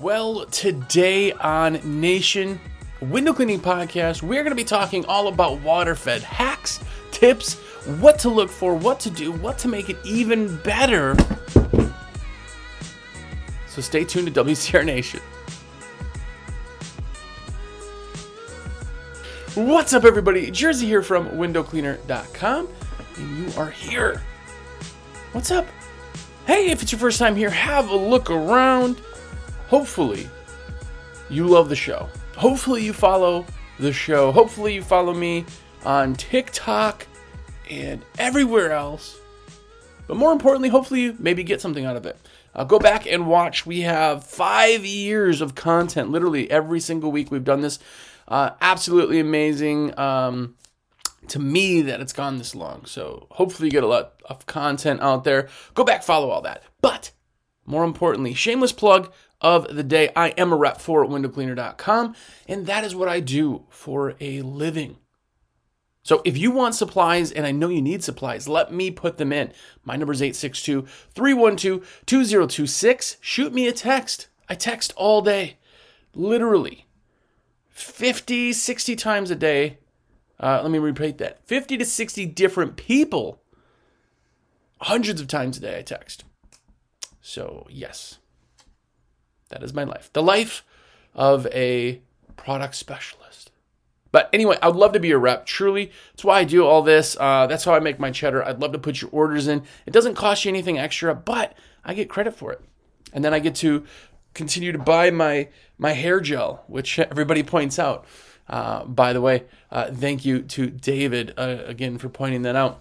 Well, today on Nation Window Cleaning Podcast, we're going to be talking all about water fed hacks, tips, what to look for, what to do, what to make it even better. So stay tuned to WCR Nation. What's up, everybody? Jersey here from windowcleaner.com, and you are here. What's up? Hey, if it's your first time here, have a look around. Hopefully, you love the show. Hopefully, you follow the show. Hopefully, you follow me on TikTok and everywhere else. But more importantly, hopefully, you maybe get something out of it. Uh, go back and watch. We have five years of content. Literally every single week we've done this. Uh, absolutely amazing. Um, to me that it's gone this long. So hopefully you get a lot of content out there. Go back, follow all that. But more importantly, shameless plug of the day. I am a rep for windowcleaner.com, and that is what I do for a living. So if you want supplies, and I know you need supplies, let me put them in. My number is 862 312 2026. Shoot me a text. I text all day, literally 50, 60 times a day. Uh, let me repeat that 50 to 60 different people, hundreds of times a day, I text. So, yes, that is my life. The life of a product specialist. But anyway, I'd love to be a rep. Truly, that's why I do all this. Uh, that's how I make my cheddar. I'd love to put your orders in. It doesn't cost you anything extra, but I get credit for it. And then I get to continue to buy my my hair gel, which everybody points out. Uh, by the way, uh, thank you to David uh, again for pointing that out.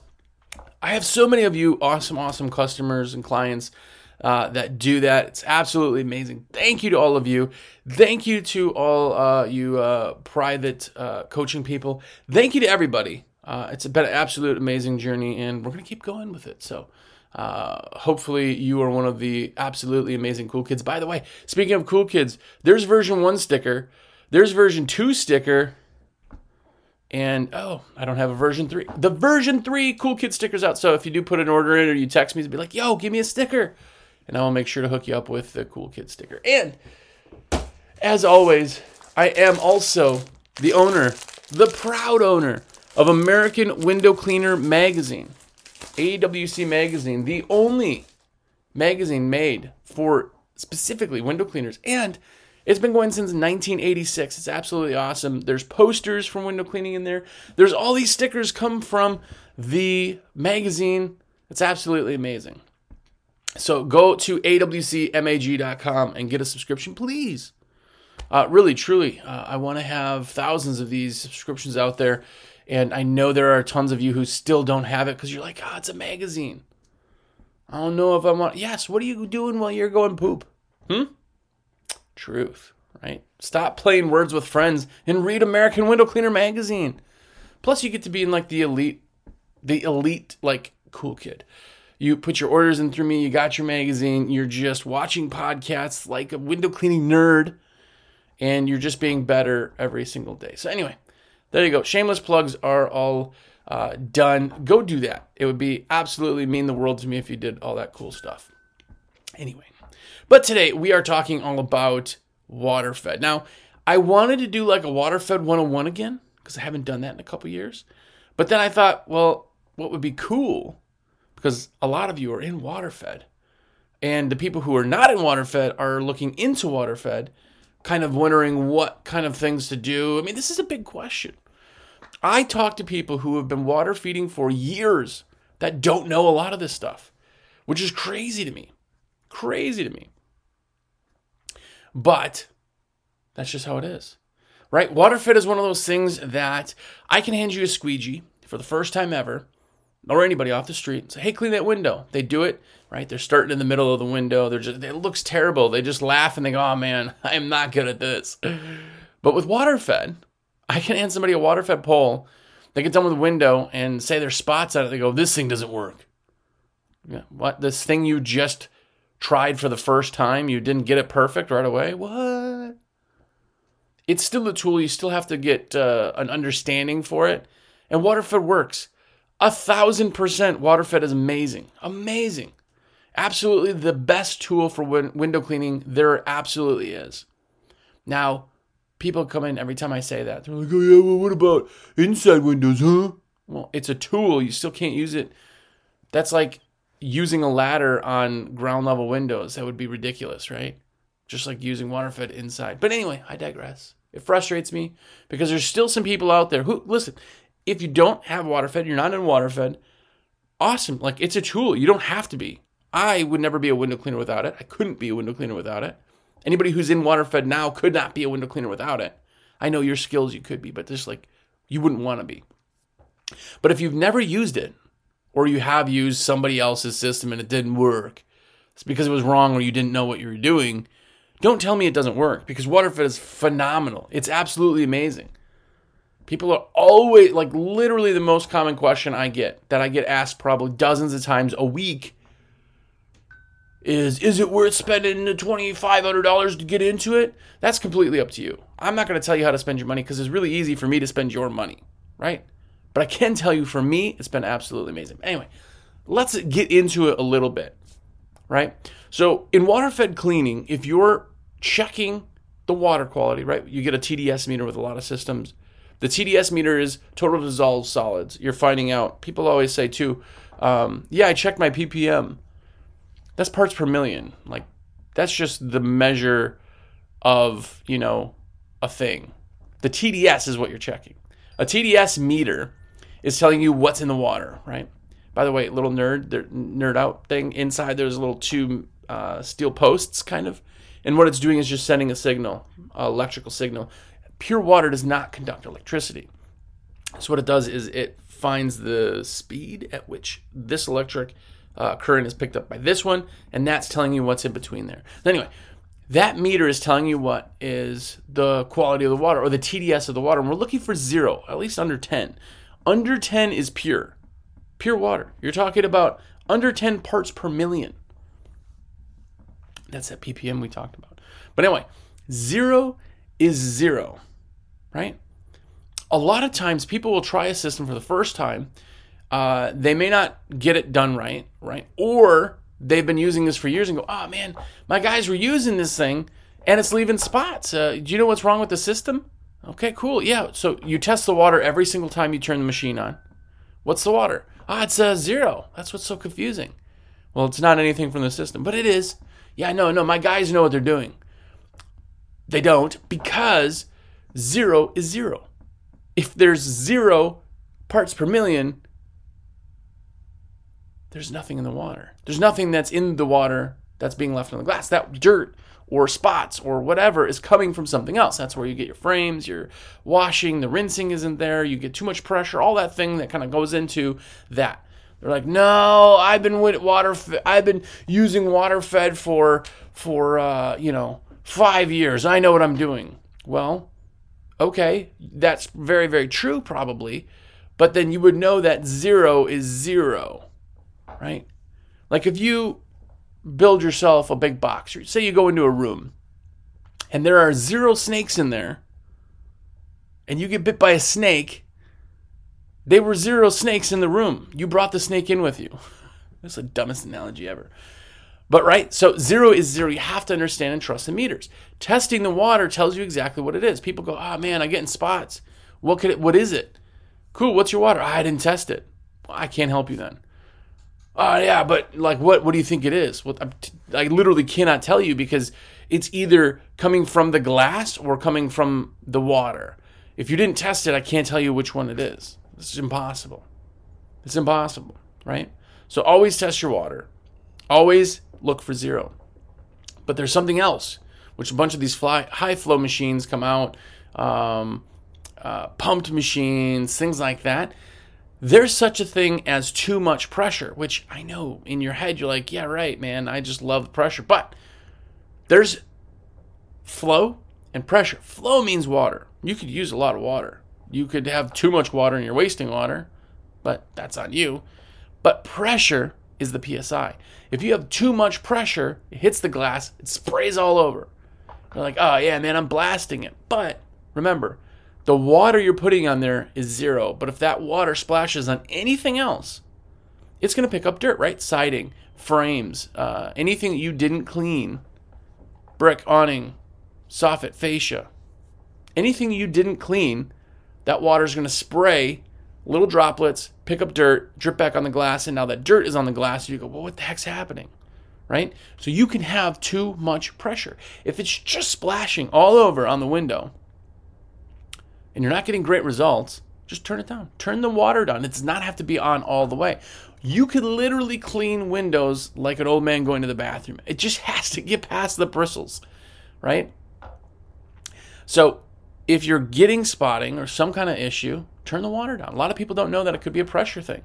I have so many of you awesome, awesome customers and clients uh, that do that. It's absolutely amazing. Thank you to all of you. Thank you to all uh, you uh, private uh, coaching people. Thank you to everybody. Uh, it's been an absolute amazing journey, and we're going to keep going with it. So, uh, hopefully, you are one of the absolutely amazing cool kids. By the way, speaking of cool kids, there's version one sticker, there's version two sticker. And oh, I don't have a version three. The version three cool kid stickers out. So if you do put an order in or you text me, be like, "Yo, give me a sticker." And I will make sure to hook you up with the cool kid sticker. And as always, I am also the owner, the proud owner of American Window Cleaner Magazine, AWC Magazine, the only magazine made for specifically window cleaners. And it's been going since 1986. It's absolutely awesome. There's posters from window cleaning in there. There's all these stickers come from the magazine. It's absolutely amazing. So go to awcmag.com and get a subscription, please. Uh, really, truly, uh, I want to have thousands of these subscriptions out there. And I know there are tons of you who still don't have it because you're like, oh, it's a magazine. I don't know if I want. Yes, what are you doing while you're going poop? Hmm? Truth, right? Stop playing words with friends and read American Window Cleaner magazine. Plus, you get to be in like the elite, the elite, like, cool kid you put your orders in through me, you got your magazine, you're just watching podcasts like a window cleaning nerd, and you're just being better every single day. So, anyway, there you go. Shameless plugs are all uh, done. Go do that. It would be absolutely mean the world to me if you did all that cool stuff. Anyway, but today we are talking all about water fed. Now, I wanted to do like a water fed 101 again because I haven't done that in a couple years. But then I thought, well, what would be cool because a lot of you are in waterfed. And the people who are not in waterfed are looking into waterfed, kind of wondering what kind of things to do. I mean, this is a big question. I talk to people who have been water feeding for years that don't know a lot of this stuff, which is crazy to me. Crazy to me. But that's just how it is, right? Waterfed is one of those things that I can hand you a squeegee for the first time ever or anybody off the street and say, "Hey, clean that window." They do it, right? They're starting in the middle of the window. They're just it looks terrible. They just laugh and they go, "Oh man, I am not good at this." But with water fed, I can hand somebody a water fed pole. They get done with the window and say there's spots on it. They go, "This thing doesn't work." Yeah, what? This thing you just tried for the first time, you didn't get it perfect right away. What? It's still a tool. You still have to get uh, an understanding for it. And water fed works. A thousand percent water fed is amazing. Amazing. Absolutely the best tool for win- window cleaning there absolutely is. Now, people come in every time I say that. They're like, oh, yeah, well, what about inside windows, huh? Well, it's a tool. You still can't use it. That's like using a ladder on ground level windows. That would be ridiculous, right? Just like using water fed inside. But anyway, I digress. It frustrates me because there's still some people out there who, listen, if you don't have water fed, you're not in water fed, awesome. Like it's a tool. You don't have to be. I would never be a window cleaner without it. I couldn't be a window cleaner without it. Anybody who's in water fed now could not be a window cleaner without it. I know your skills you could be, but just like you wouldn't want to be. But if you've never used it, or you have used somebody else's system and it didn't work, it's because it was wrong or you didn't know what you were doing. Don't tell me it doesn't work because WaterFed is phenomenal. It's absolutely amazing. People are always like literally the most common question I get that I get asked probably dozens of times a week is is it worth spending the $2500 to get into it? That's completely up to you. I'm not going to tell you how to spend your money because it's really easy for me to spend your money, right? But I can tell you for me it's been absolutely amazing. Anyway, let's get into it a little bit, right? So, in water fed cleaning, if you're checking the water quality, right? You get a TDS meter with a lot of systems. The TDS meter is total dissolved solids. You're finding out. People always say too, um, yeah, I checked my ppm. That's parts per million. Like that's just the measure of you know a thing. The TDS is what you're checking. A TDS meter is telling you what's in the water, right? By the way, little nerd, nerd out thing inside. There's a little two uh, steel posts, kind of and what it's doing is just sending a signal, electrical signal. Pure water does not conduct electricity. So what it does is it finds the speed at which this electric uh, current is picked up by this one, and that's telling you what's in between there. Anyway, that meter is telling you what is the quality of the water or the TDS of the water. And we're looking for zero, at least under 10. Under 10 is pure, pure water. You're talking about under 10 parts per million. That's that ppm we talked about. But anyway, zero is zero, right? A lot of times people will try a system for the first time. Uh, they may not get it done right, right? Or they've been using this for years and go, oh man, my guys were using this thing and it's leaving spots. Uh, do you know what's wrong with the system? Okay, cool. Yeah. So you test the water every single time you turn the machine on. What's the water? Ah, it's a zero. That's what's so confusing. Well, it's not anything from the system, but it is. Yeah, no, no, my guys know what they're doing. They don't because zero is zero. If there's zero parts per million, there's nothing in the water. There's nothing that's in the water that's being left on the glass. That dirt or spots or whatever is coming from something else. That's where you get your frames, your washing, the rinsing isn't there, you get too much pressure, all that thing that kind of goes into that. They're like, no, I've been with water. I've been using water fed for for uh, you know five years. I know what I'm doing. Well, okay, that's very very true probably, but then you would know that zero is zero, right? Like if you build yourself a big box, say you go into a room, and there are zero snakes in there, and you get bit by a snake they were zero snakes in the room. You brought the snake in with you. That's the dumbest analogy ever. But right, so zero is zero. You have to understand and trust the meters. Testing the water tells you exactly what it is. People go, "Oh man, I get in spots. What could it? What is it? Cool. What's your water? Oh, I didn't test it. Well, I can't help you then. Oh yeah, but like, what? What do you think it is? What? I literally cannot tell you because it's either coming from the glass or coming from the water. If you didn't test it, I can't tell you which one it is. Is impossible. It's impossible, right? So always test your water. Always look for zero. But there's something else, which a bunch of these fly, high flow machines come out, um, uh, pumped machines, things like that. There's such a thing as too much pressure, which I know in your head you're like, yeah, right, man, I just love pressure. But there's flow and pressure. Flow means water. You could use a lot of water. You could have too much water and you're wasting water, but that's on you. But pressure is the PSI. If you have too much pressure, it hits the glass, it sprays all over. You're like, oh yeah, man, I'm blasting it. But remember, the water you're putting on there is zero. But if that water splashes on anything else, it's going to pick up dirt, right? Siding, frames, uh, anything that you didn't clean, brick, awning, soffit, fascia, anything you didn't clean, that water is going to spray little droplets, pick up dirt, drip back on the glass, and now that dirt is on the glass, you go, well, what the heck's happening? Right? So you can have too much pressure. If it's just splashing all over on the window and you're not getting great results, just turn it down. Turn the water down. It does not have to be on all the way. You could literally clean windows like an old man going to the bathroom. It just has to get past the bristles, right? So if you're getting spotting or some kind of issue, turn the water down. A lot of people don't know that it could be a pressure thing.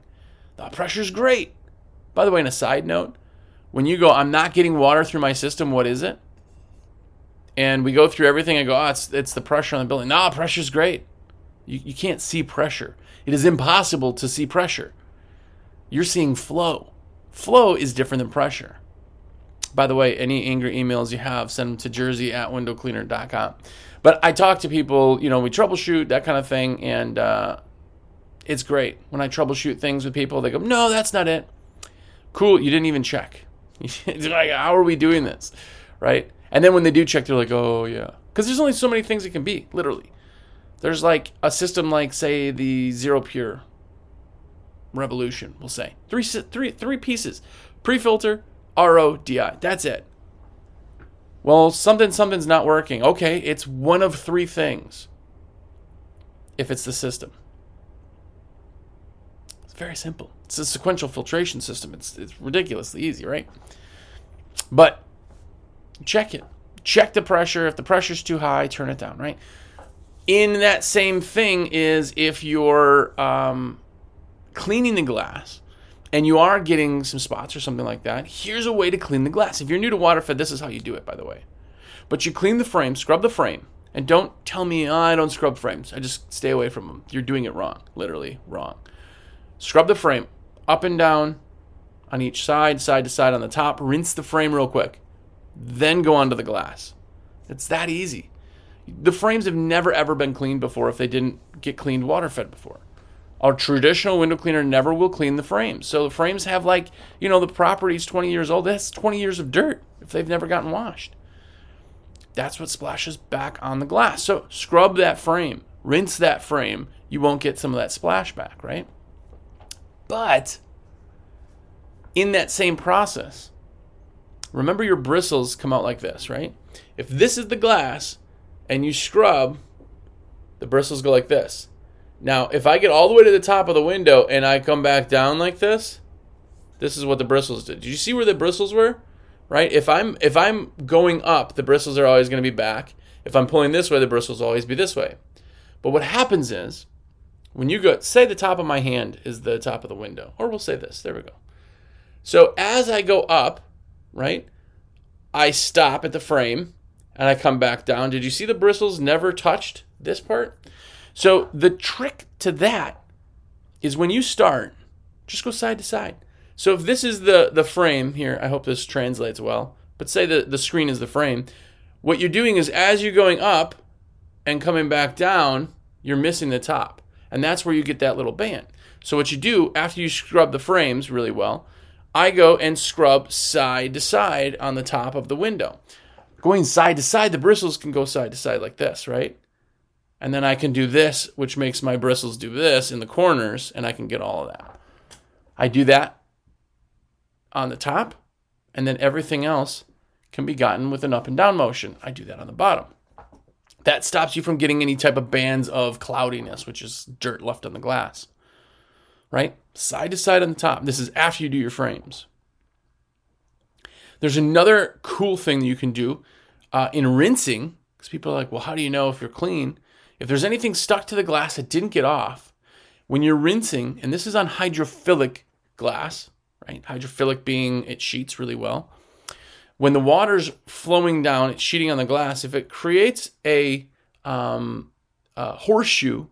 The pressure's great. By the way, in a side note, when you go, I'm not getting water through my system, what is it? And we go through everything. I go, oh, it's, it's the pressure on the building. No, pressure's great. You, you can't see pressure. It is impossible to see pressure. You're seeing flow. Flow is different than pressure. By the way, any angry emails you have, send them to jersey at windowcleaner.com. But I talk to people, you know, we troubleshoot, that kind of thing, and uh, it's great. When I troubleshoot things with people, they go, no, that's not it. Cool, you didn't even check. like, how are we doing this? Right? And then when they do check, they're like, oh, yeah. Because there's only so many things it can be, literally. There's like a system like, say, the XERO Pure Revolution, we'll say. Three, three, three pieces pre filter, RO, DI. That's it. Well, something something's not working. Okay, it's one of three things. If it's the system. It's very simple. It's a sequential filtration system. It's it's ridiculously easy, right? But check it. Check the pressure. If the pressure's too high, turn it down, right? In that same thing is if you're um, cleaning the glass and you are getting some spots or something like that, here's a way to clean the glass. If you're new to waterfed, this is how you do it, by the way. But you clean the frame, scrub the frame, and don't tell me oh, I don't scrub frames. I just stay away from them. You're doing it wrong, literally wrong. Scrub the frame up and down on each side, side to side on the top. Rinse the frame real quick. Then go onto the glass. It's that easy. The frames have never ever been cleaned before if they didn't get cleaned water fed before. A traditional window cleaner never will clean the frames. So the frames have like, you know, the property's 20 years old. That's 20 years of dirt if they've never gotten washed. That's what splashes back on the glass. So scrub that frame, rinse that frame. You won't get some of that splash back, right? But in that same process, remember your bristles come out like this, right? If this is the glass and you scrub, the bristles go like this. Now, if I get all the way to the top of the window and I come back down like this, this is what the bristles did. Did you see where the bristles were? Right? If I'm if I'm going up, the bristles are always going to be back. If I'm pulling this way, the bristles will always be this way. But what happens is when you go say the top of my hand is the top of the window, or we'll say this. There we go. So as I go up, right? I stop at the frame and I come back down. Did you see the bristles never touched this part? So the trick to that is when you start, just go side to side. So if this is the the frame here, I hope this translates well. But say the, the screen is the frame. What you're doing is as you're going up and coming back down, you're missing the top. And that's where you get that little band. So what you do after you scrub the frames really well, I go and scrub side to side on the top of the window. Going side to side, the bristles can go side to side like this, right? And then I can do this, which makes my bristles do this in the corners, and I can get all of that. I do that on the top, and then everything else can be gotten with an up and down motion. I do that on the bottom. That stops you from getting any type of bands of cloudiness, which is dirt left on the glass. Right? Side to side on the top. This is after you do your frames. There's another cool thing that you can do uh, in rinsing, because people are like, well, how do you know if you're clean? If there's anything stuck to the glass that didn't get off, when you're rinsing, and this is on hydrophilic glass, right? Hydrophilic being it sheets really well. When the water's flowing down, it's sheeting on the glass. If it creates a, um, a horseshoe,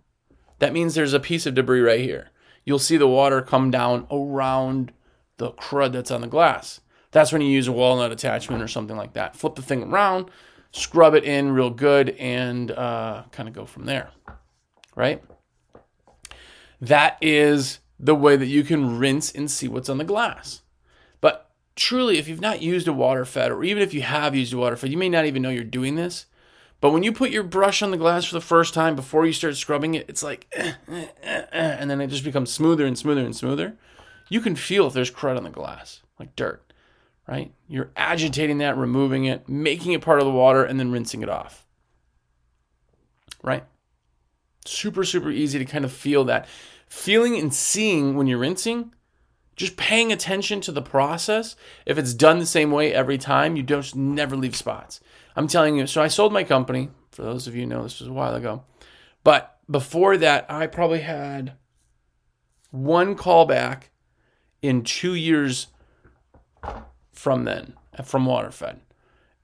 that means there's a piece of debris right here. You'll see the water come down around the crud that's on the glass. That's when you use a walnut attachment or something like that. Flip the thing around, scrub it in real good, and uh, kind of go from there. Right? That is the way that you can rinse and see what's on the glass. But truly, if you've not used a water fed, or even if you have used a water fed, you may not even know you're doing this. But when you put your brush on the glass for the first time before you start scrubbing it, it's like, eh, eh, eh, and then it just becomes smoother and smoother and smoother. You can feel if there's crud on the glass, like dirt, right? You're agitating that, removing it, making it part of the water, and then rinsing it off, right? Super, super easy to kind of feel that. Feeling and seeing when you're rinsing just paying attention to the process. If it's done the same way every time, you don't never leave spots. I'm telling you. So I sold my company. For those of you know, this was a while ago. But before that, I probably had one callback in two years from then, from Waterfed.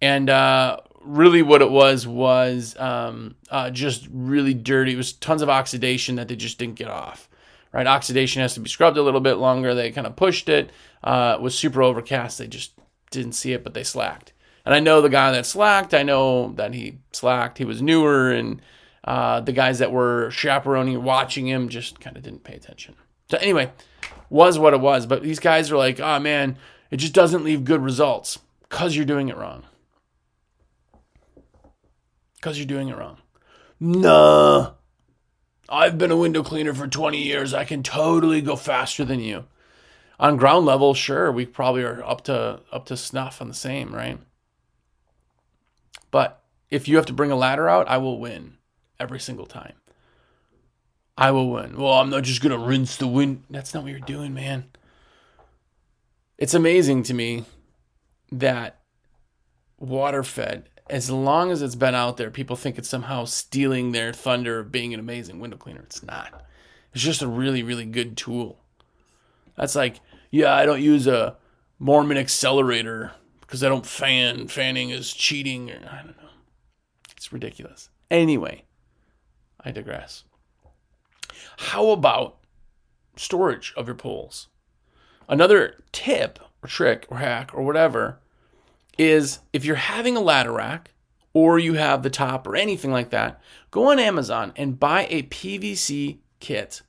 And uh, really, what it was was um, uh, just really dirty. It was tons of oxidation that they just didn't get off. Right, oxidation has to be scrubbed a little bit longer. They kind of pushed it. Uh, it was super overcast. They just didn't see it, but they slacked. And I know the guy that slacked. I know that he slacked. He was newer, and uh, the guys that were chaperoning, watching him, just kind of didn't pay attention. So anyway, was what it was. But these guys are like, oh man, it just doesn't leave good results because you're doing it wrong. Because you're doing it wrong. Nah. I've been a window cleaner for 20 years. I can totally go faster than you. On ground level, sure, we probably are up to up to snuff on the same, right? But if you have to bring a ladder out, I will win every single time. I will win. Well, I'm not just to rinse the wind. That's not what you're doing, man. It's amazing to me that water fed, as long as it's been out there, people think it's somehow stealing their thunder of being an amazing window cleaner. It's not. It's just a really, really good tool. That's like, yeah, I don't use a Moerman Excelerator because I don't fan. Fanning is cheating, or I don't know. It's ridiculous. Anyway, I digress. How about storage of your poles? Another tip or trick or hack or whatever is if you're having a ladder rack or you have the top or anything like that, go on Amazon and buy a PVC kit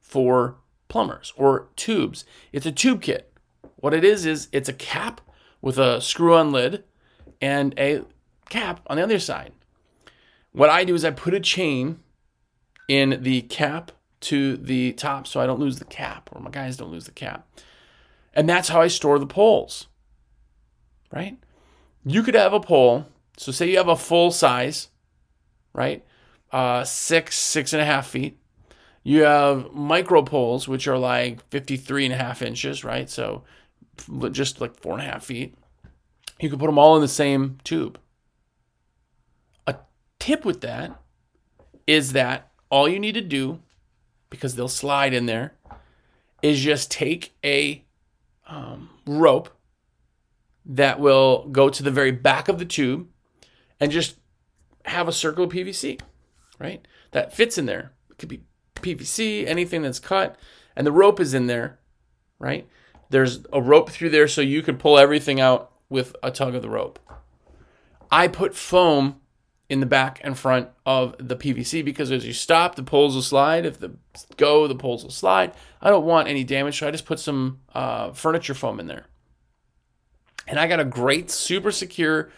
for plumbers or tubes. It's a tube kit. What it is is it's a cap with a screw on lid and a cap on the other side. What I do is I put a chain in the cap to the top so I don't lose the cap or my guys don't lose the cap. And that's how I store the poles. Right? You could have a pole. So say you have a full size, right? Uh, six, six and a half feet. You have micro poles, which are like 53 and a half inches, right? So just like four and a half feet. You can put them all in the same tube. A tip with that is that all you need to do, because they'll slide in there, is just take a um, rope that will go to the very back of the tube and just have a circle of PVC, right? That fits in there. It could be PVC, anything that's cut, and the rope is in there, right? There's a rope through there so you can pull everything out with a tug of the rope. I put foam in the back and front of the PVC because as you stop, the poles will slide. If the go, the poles will slide. I don't want any damage, so I just put some uh, furniture foam in there. And I got a great, super secure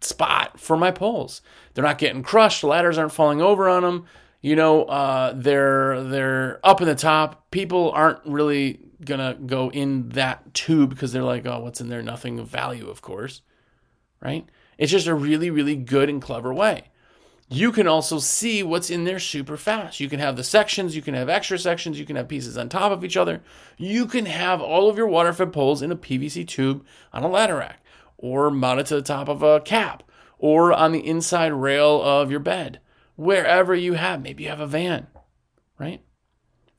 spot for my poles. They're not getting crushed. Ladders aren't falling over on them. You know, uh, they're they're up in the top. People aren't really gonna go in that tube because they're like, oh, what's in there? Nothing of value, of course, right? It's just a really, really good and clever way. You can also see what's in there super fast. You can have the sections, you can have extra sections, you can have pieces on top of each other. You can have all of your water fed poles in a PVC tube on a ladder rack, or mounted to the top of a cap, or on the inside rail of your bed, wherever you have. Maybe you have a van, right?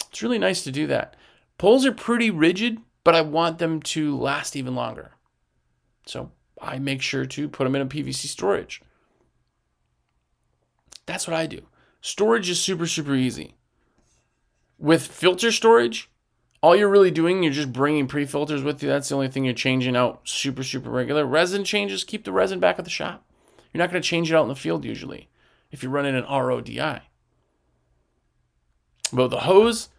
It's really nice to do that. Poles are pretty rigid, but I want them to last even longer. So I make sure to put them in a PVC storage. That's what I do. Storage is super, super easy. With filter storage, all you're really doing, you're just bringing pre filters with you. That's the only thing you're changing out super, super regular. Resin changes, keep the resin back at the shop. You're not going to change it out in the field usually if you're running an RODI. But the hose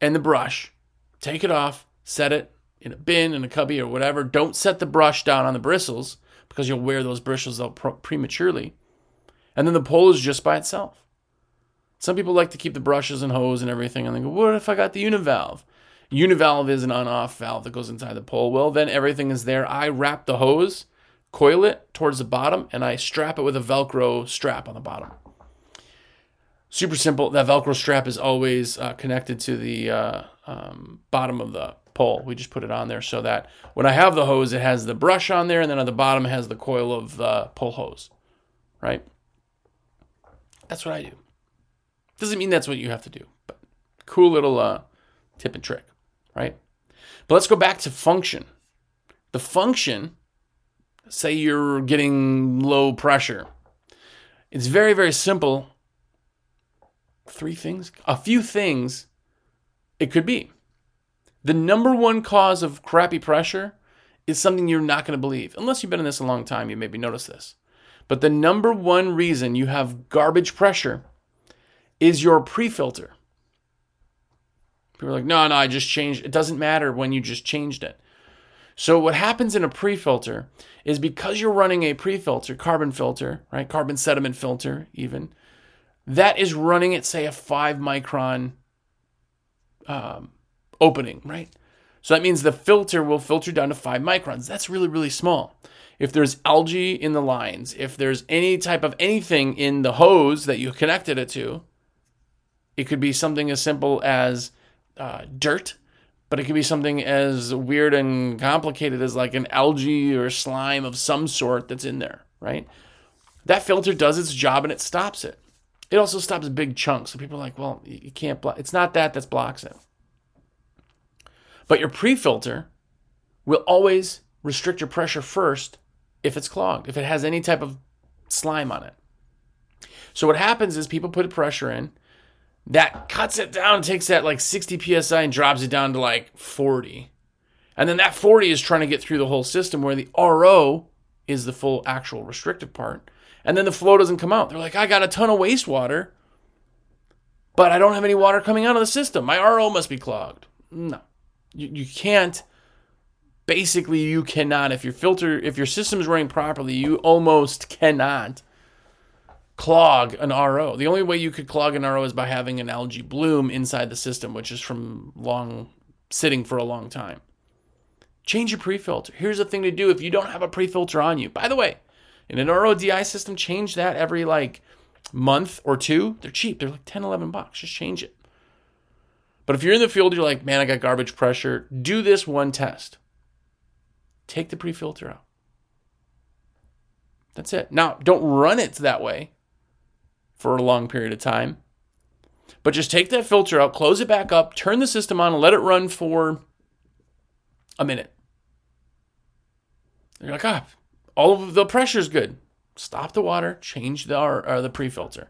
and the brush, take it off, set it in a bin, in a cubby, or whatever. Don't set the brush down on the bristles because you'll wear those bristles out prematurely. And then the pole is just by itself. Some people like to keep the brushes and hose and everything, and they go, What if I got the univalve? Univalve is an on off valve that goes inside the pole. Well, then everything is there. I wrap the hose, coil it towards the bottom, and I strap it with a Velcro strap on the bottom. Super simple. That Velcro strap is always uh, connected to the uh, um, bottom of the pole. We just put it on there so that when I have the hose, it has the brush on there, and then on the bottom it has the coil of the pole hose. Right? That's what I do. Doesn't mean that's what you have to do, but cool little uh, tip and trick, right? But let's go back to function. The function, say you're getting low pressure, it's very, very simple. Three things, a few things it could be. The number one cause of crappy pressure is something you're not going to believe. Unless you've been in this a long time, you maybe notice this. But the number one reason you have garbage pressure is your pre filter. People are like, no, no, I just changed. It doesn't matter when you just changed it. So, what happens in a pre filter is because you're running a pre filter, carbon filter, right? Carbon sediment filter, even, that is running at, say, a five micron um, opening, right? So that means the filter will filter down to five microns. That's really, really small. If there's algae in the lines, if there's any type of anything in the hose that you connected it to, it could be something as simple as uh, dirt, but it could be something as weird and complicated as like an algae or slime of some sort that's in there, right? That filter does its job and it stops it. It also stops big chunks. So people are like, well, you can't block. It's not that that blocks it. But your pre-filter will always restrict your pressure first if it's clogged, if it has any type of slime on it. So what happens is people put pressure in, that cuts it down, takes that like 60 psi and drops it down to like 40. And then that 40 is trying to get through the whole system where the RO is the full actual restrictive part. And then the flow doesn't come out. They're like, I got a ton of wastewater, but I don't have any water coming out of the system. My RO must be clogged. No. You, you can't. Basically, you cannot. If your filter, if your system is running properly, you almost cannot clog an RO. The only way you could clog an RO is by having an algae bloom inside the system, which is from long sitting for a long time. Change your pre-filter. Here's the thing to do if you don't have a pre-filter on you. By the way, in an RODI system, change that every like month or two. They're cheap. They're like 10, 11 bucks. Just change it. But if you're in the field, you're like, man, I got garbage pressure, do this one test. Take the pre filter out. That's it. Now, don't run it that way for a long period of time, but just take that filter out, close it back up, turn the system on, and let it run for a minute. You're like, ah, all of the pressure's good. Stop the water, change the, or, or the pre filter.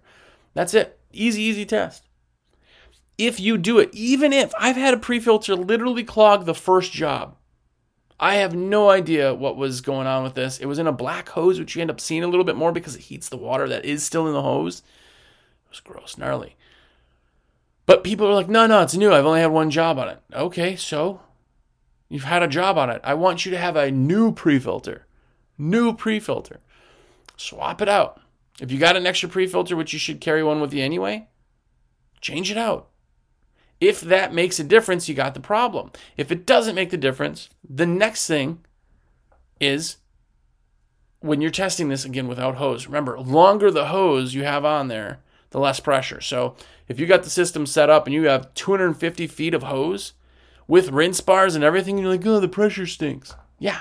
That's it. Easy, easy test if you do it, even if I've had a pre-filter literally clog the first job. I have no idea what was going on with this. It was in a black hose, which you end up seeing a little bit more because it heats the water that is still in the hose. It was gross, gnarly. But people are like, no, no, it's new. I've only had one job on it. Okay, so you've had a job on it. I want you to have a new pre filter. New pre filter. Swap it out. If you got an extra pre filter, which you should carry one with you anyway, change it out. If that makes a difference, you got the problem. If it doesn't make the difference, the next thing is when you're testing this again without hose. Remember, longer the hose you have on there, the less pressure. So if you got the system set up and you have 250 feet of hose with rinse bars and everything, you're like, oh, the pressure stinks. Yeah.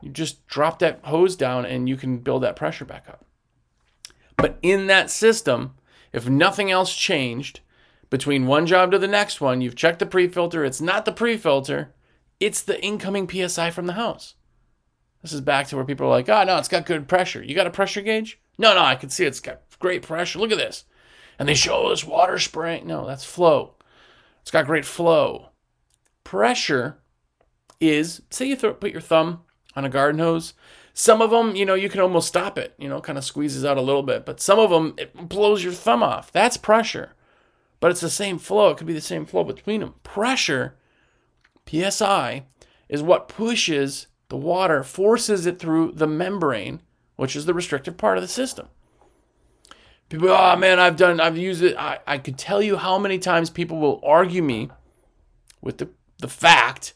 You just drop that hose down and you can build that pressure back up. But in that system, if nothing else changed, between one job to the next one, you've checked the pre filter. It's not the pre filter, it's the incoming PSI from the house. This is back to where people are like, oh, no, it's got good pressure. You got a pressure gauge? No, no, I can see it's got great pressure. Look at this. And they show this water spraying. No, that's flow. It's got great flow. Pressure is, say you throw, put your thumb on a garden hose. Some of them, you know, you can almost stop it, you know, kind of squeezes out a little bit. But some of them, it blows your thumb off. That's pressure but it's the same flow. It could be the same flow between them. Pressure, PSI, is what pushes the water, forces it through the membrane, which is the restrictive part of the system. People, oh man, I've done, I've used it. I, I could tell you how many times people will argue me with the, the fact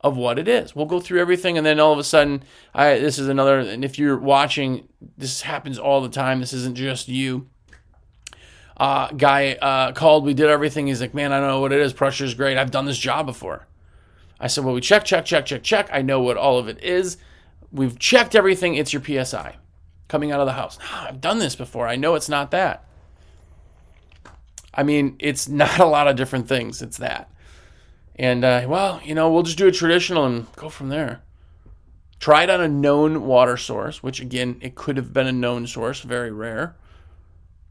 of what it is. We'll go through everything, and then all of a sudden, I this is another. And if you're watching, this happens all the time. This isn't just you. Uh, guy uh, called. We did everything. He's like, man, I don't know what it is. Pressure is great. I've done this job before. I said, well, we check, check, check, check, check. I know what all of it is. We've checked everything. It's your PSI coming out of the house. I've done this before. I know it's not that. I mean, it's not a lot of different things. It's that. And, uh, well, you know, we'll just do a traditional and go from there. Try it on a known water source, which again, it could have been a known source, very rare.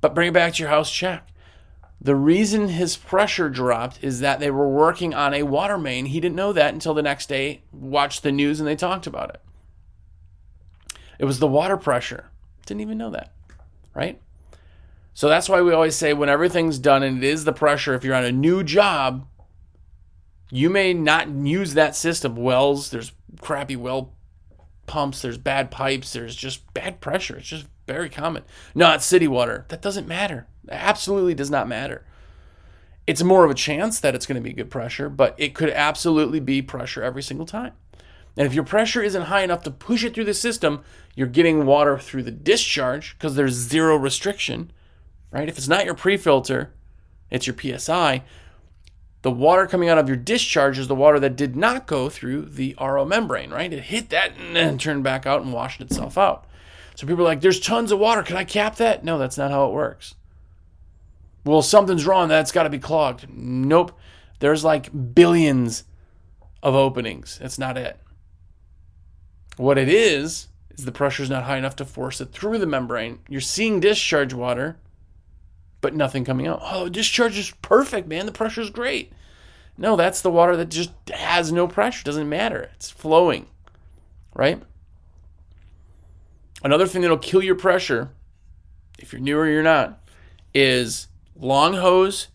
But bring it back to your house, check. The reason his pressure dropped is that they were working on a water main. He didn't know that until the next day, watched the news, and they talked about it. It was the water pressure. Didn't even know that, right? So that's why we always say when everything's done and it is the pressure, if you're on a new job, you may not use that system. Wells, there's crappy well pumps, there's bad pipes, there's just bad pressure. It's just very common. No, it's city water. That doesn't matter. It absolutely does not matter. It's more of a chance that it's going to be good pressure, but it could absolutely be pressure every single time. And if your pressure isn't high enough to push it through the system, you're getting water through the discharge because there's zero restriction, right? If it's not your pre-filter, it's your PSI. The water coming out of your discharge is the water that did not go through the RO membrane, right? It hit that and then turned back out and washed itself out. So people are like, there's tons of water. Can I cap that? No, that's not how it works. Well, something's wrong. That's got to be clogged. Nope. There's like billions of openings. That's not it. What it is, is the pressure is not high enough to force it through the membrane. You're seeing discharge water, but nothing coming out. Oh, discharge is perfect, man. The pressure is great. No, that's the water that just has no pressure. Doesn't matter. It's flowing, right? Another thing that'll kill your pressure, if you're new or you're not, is long hose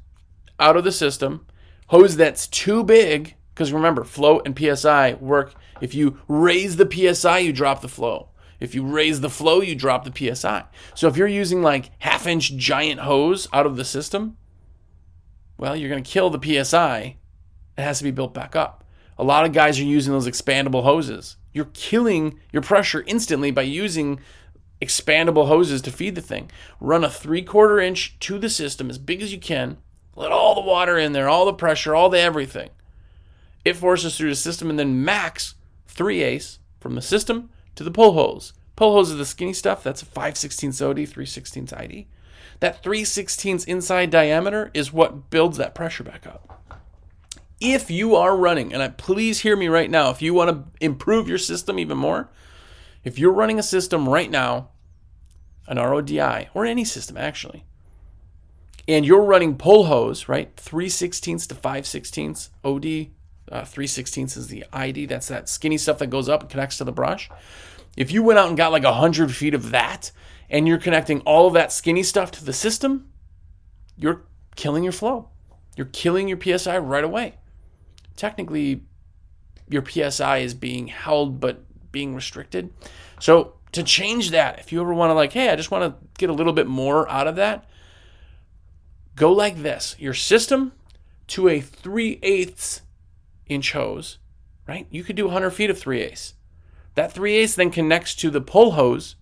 out of the system, hose that's too big, because remember, flow and PSI work. If you raise the PSI, you drop the flow. If you raise the flow, you drop the PSI. So if you're using like half inch giant hose out of the system, well, you're going to kill the PSI. It has to be built back up. A lot of guys are using those expandable hoses. You're killing your pressure instantly by using expandable hoses to feed the thing. Run a three quarter inch to the system as big as you can. Let all the water in there, all the pressure, all the everything. It forces through the system and then max three ace from the system to the pull hose. Pull hose is the skinny stuff. That's a 5 16 OD, 3 16 ID. That 3 16 inside diameter is what builds that pressure back up. If you are running, and I, please hear me right now, if you want to improve your system even more, if you're running a system right now, an RODI, or any system actually, and you're running pull hose, right? 3 16ths to 5 16ths OD, uh, 3 16ths is the ID. That's that skinny stuff that goes up and connects to the brush. If you went out and got like 100 feet of that, and you're connecting all of that skinny stuff to the system, you're killing your flow. You're killing your PSI right away. Technically, your PSI is being held but being restricted. So to change that, if you ever want to like, hey, I just want to get a little bit more out of that, go like this. Your system to a 3 eighths inch hose, right? You could do 100 feet of 3 eighths. That 3 eighths then connects to the pull hose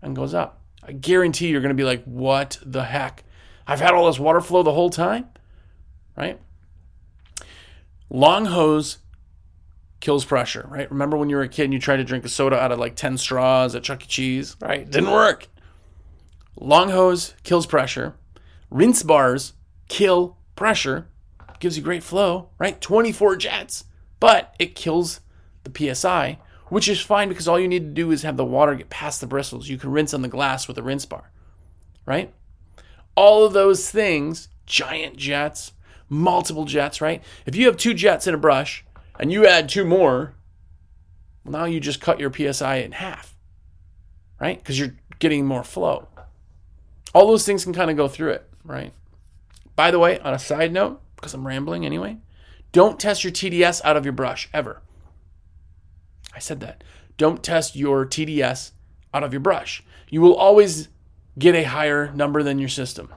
and goes up. I guarantee you're going to be like, what the heck? I've had all this water flow the whole time, right? Long hose kills pressure, right? Remember when you were a kid and you tried to drink a soda out of like 10 straws at Chuck E. Cheese, right? Didn't work. Long hose kills pressure. Rinse bars kill pressure. Gives you great flow, right? 24 jets, but it kills the PSI, which is fine because all you need to do is have the water get past the bristles. You can rinse on the glass with a rinse bar, right? All of those things, giant jets, multiple jets, right? If you have two jets in a brush, and you add two more, well, now you just cut your PSI in half, right? Because you're getting more flow. All those things can kind of go through it, right? By the way, on a side note, because I'm rambling anyway, don't test your TDS out of your brush ever. I said that. Don't test your TDS out of your brush. You will always get a higher number than your system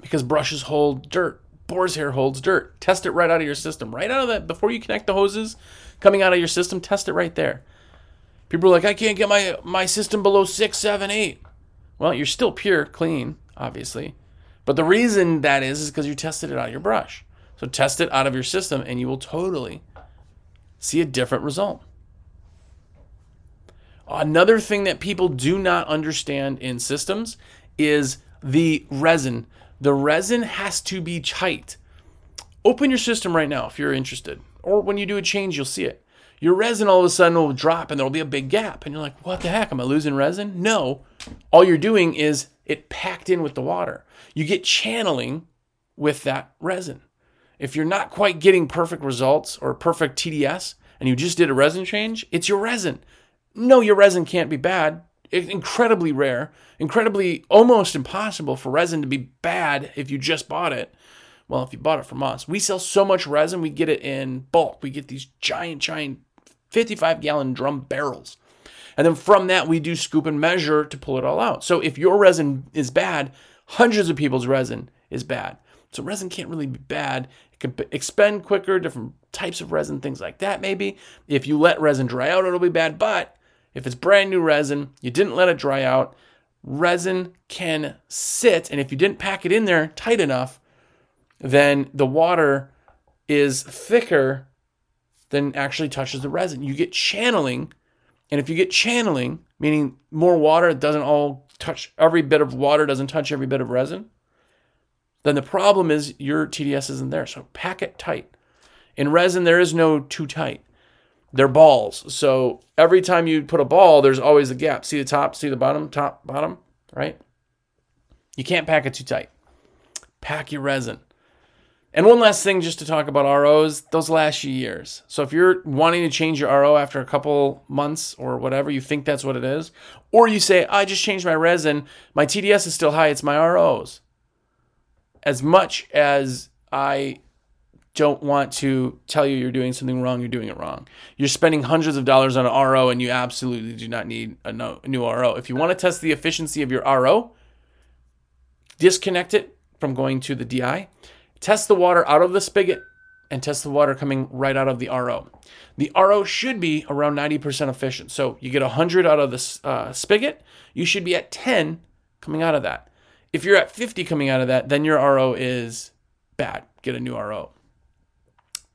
because brushes hold dirt. Boar's hair holds dirt. Test it right out of your system. Right out of that, before you connect the hoses coming out of your system, test it right there. People are like, I can't get my, my system below six, seven, eight. Well, you're still pure, clean, obviously. But the reason that is, is because you tested it out of your brush. So test it out of your system and you will totally see a different result. Another thing that people do not understand in systems is the resin. The resin has to be tight. Open your system right now if you're interested. Or when you do a change, you'll see it. Your resin all of a sudden will drop and there'll be a big gap. And you're like, what the heck? Am I losing resin? No. All you're doing is it packed in with the water. You get channeling with that resin. If you're not quite getting perfect results or perfect TDS and you just did a resin change, it's your resin. No, your resin can't be bad. Incredibly rare, incredibly almost impossible for resin to be bad if you just bought it. Well, if you bought it from us, we sell so much resin, we get it in bulk. We get these giant, giant 55 gallon drum barrels. And then from that, we do scoop and measure to pull it all out. So if your resin is bad, hundreds of people's resin is bad. So resin can't really be bad. It can expend quicker, different types of resin, things like that, maybe. If you let resin dry out, it'll be bad. But if it's brand new resin, you didn't let it dry out, resin can sit. And if you didn't pack it in there tight enough, then the water is thicker than actually touches the resin. You get channeling. And if you get channeling, meaning more water doesn't all touch every bit of water, doesn't touch every bit of resin, then the problem is your TDS isn't there. So pack it tight. In resin, there is no too tight they're balls. So every time you put a ball, there's always a gap. See the top, see the bottom, top, bottom, right? You can't pack it too tight. Pack your resin. And one last thing just to talk about ROs, those last years. So if you're wanting to change your RO after a couple months or whatever, you think that's what it is, or you say, I just changed my resin, my TDS is still high, it's my ROs. As much as I don't want to tell you you're doing something wrong, you're doing it wrong. You're spending hundreds of dollars on an RO and you absolutely do not need a, no, a new RO. If you want to test the efficiency of your RO, disconnect it from going to the DI, test the water out of the spigot, and test the water coming right out of the RO. The RO should be around 90% efficient. So you get 100 out of the uh, spigot, you should be at 10 coming out of that. If you're at 50 coming out of that, then your RO is bad. Get a new RO.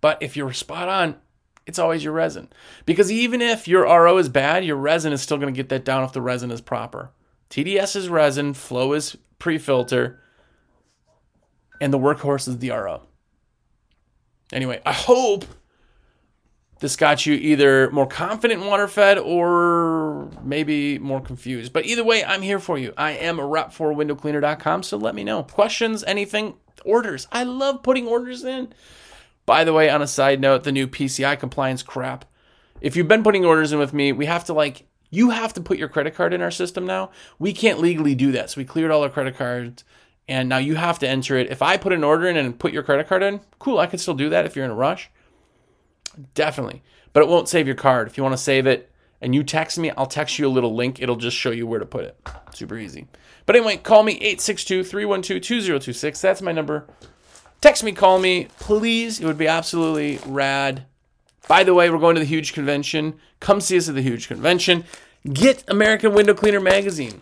But if you're spot on, it's always your resin. Because even if your RO is bad, your resin is still going to get that down if the resin is proper. TDS is resin, flow is pre filter, and the workhorse is the RO. Anyway, I hope this got you either more confident in water fed or maybe more confused. But either way, I'm here for you. I am a rep for windowcleaner.com, so let me know. Questions, anything, orders. I love putting orders in. By the way, on a side note, the new PCI compliance crap. If you've been putting orders in with me, we have to like you have to put your credit card in our system now. We can't legally do that. So we cleared all our credit cards and now you have to enter it. If I put an order in and put your credit card in, cool, I can still do that if you're in a rush. Definitely. But it won't save your card. If you want to save it and you text me, I'll text you a little link. It'll just show you where to put it. Super easy. But anyway, call me 862 312 2026. That's my number. Text me, call me, please. It would be absolutely rad. By the way, we're going to the huge convention. Come see us at the huge convention. Get American Window Cleaner magazine.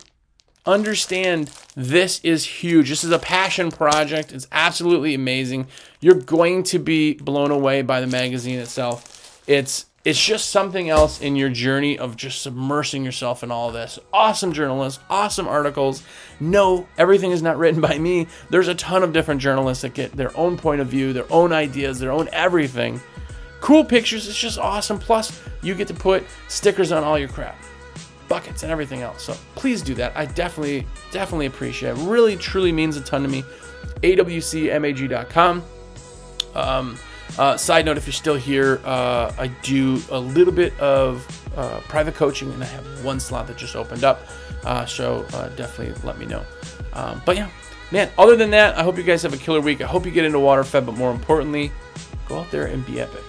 Understand this is huge. This is a passion project. It's absolutely amazing. You're going to be blown away by the magazine itself. It's it's just something else in your journey of just submersing yourself in all this. Awesome journalists, awesome articles. No, everything is not written by me. There's a ton of different journalists that get their own point of view, their own ideas, their own everything. Cool pictures, it's just awesome. Plus, you get to put stickers on all your crap, buckets, and everything else. So please do that. I definitely, definitely appreciate it. really, truly means a ton to me. AWCMAG.com. Um, uh, side note, if you're still here, uh, I do a little bit of uh, private coaching, and I have one slot that just opened up. Uh, so uh, definitely let me know. Um, but yeah, man. Other than that, I hope you guys have a killer week. I hope you get into water fed, but more importantly, go out there and be epic.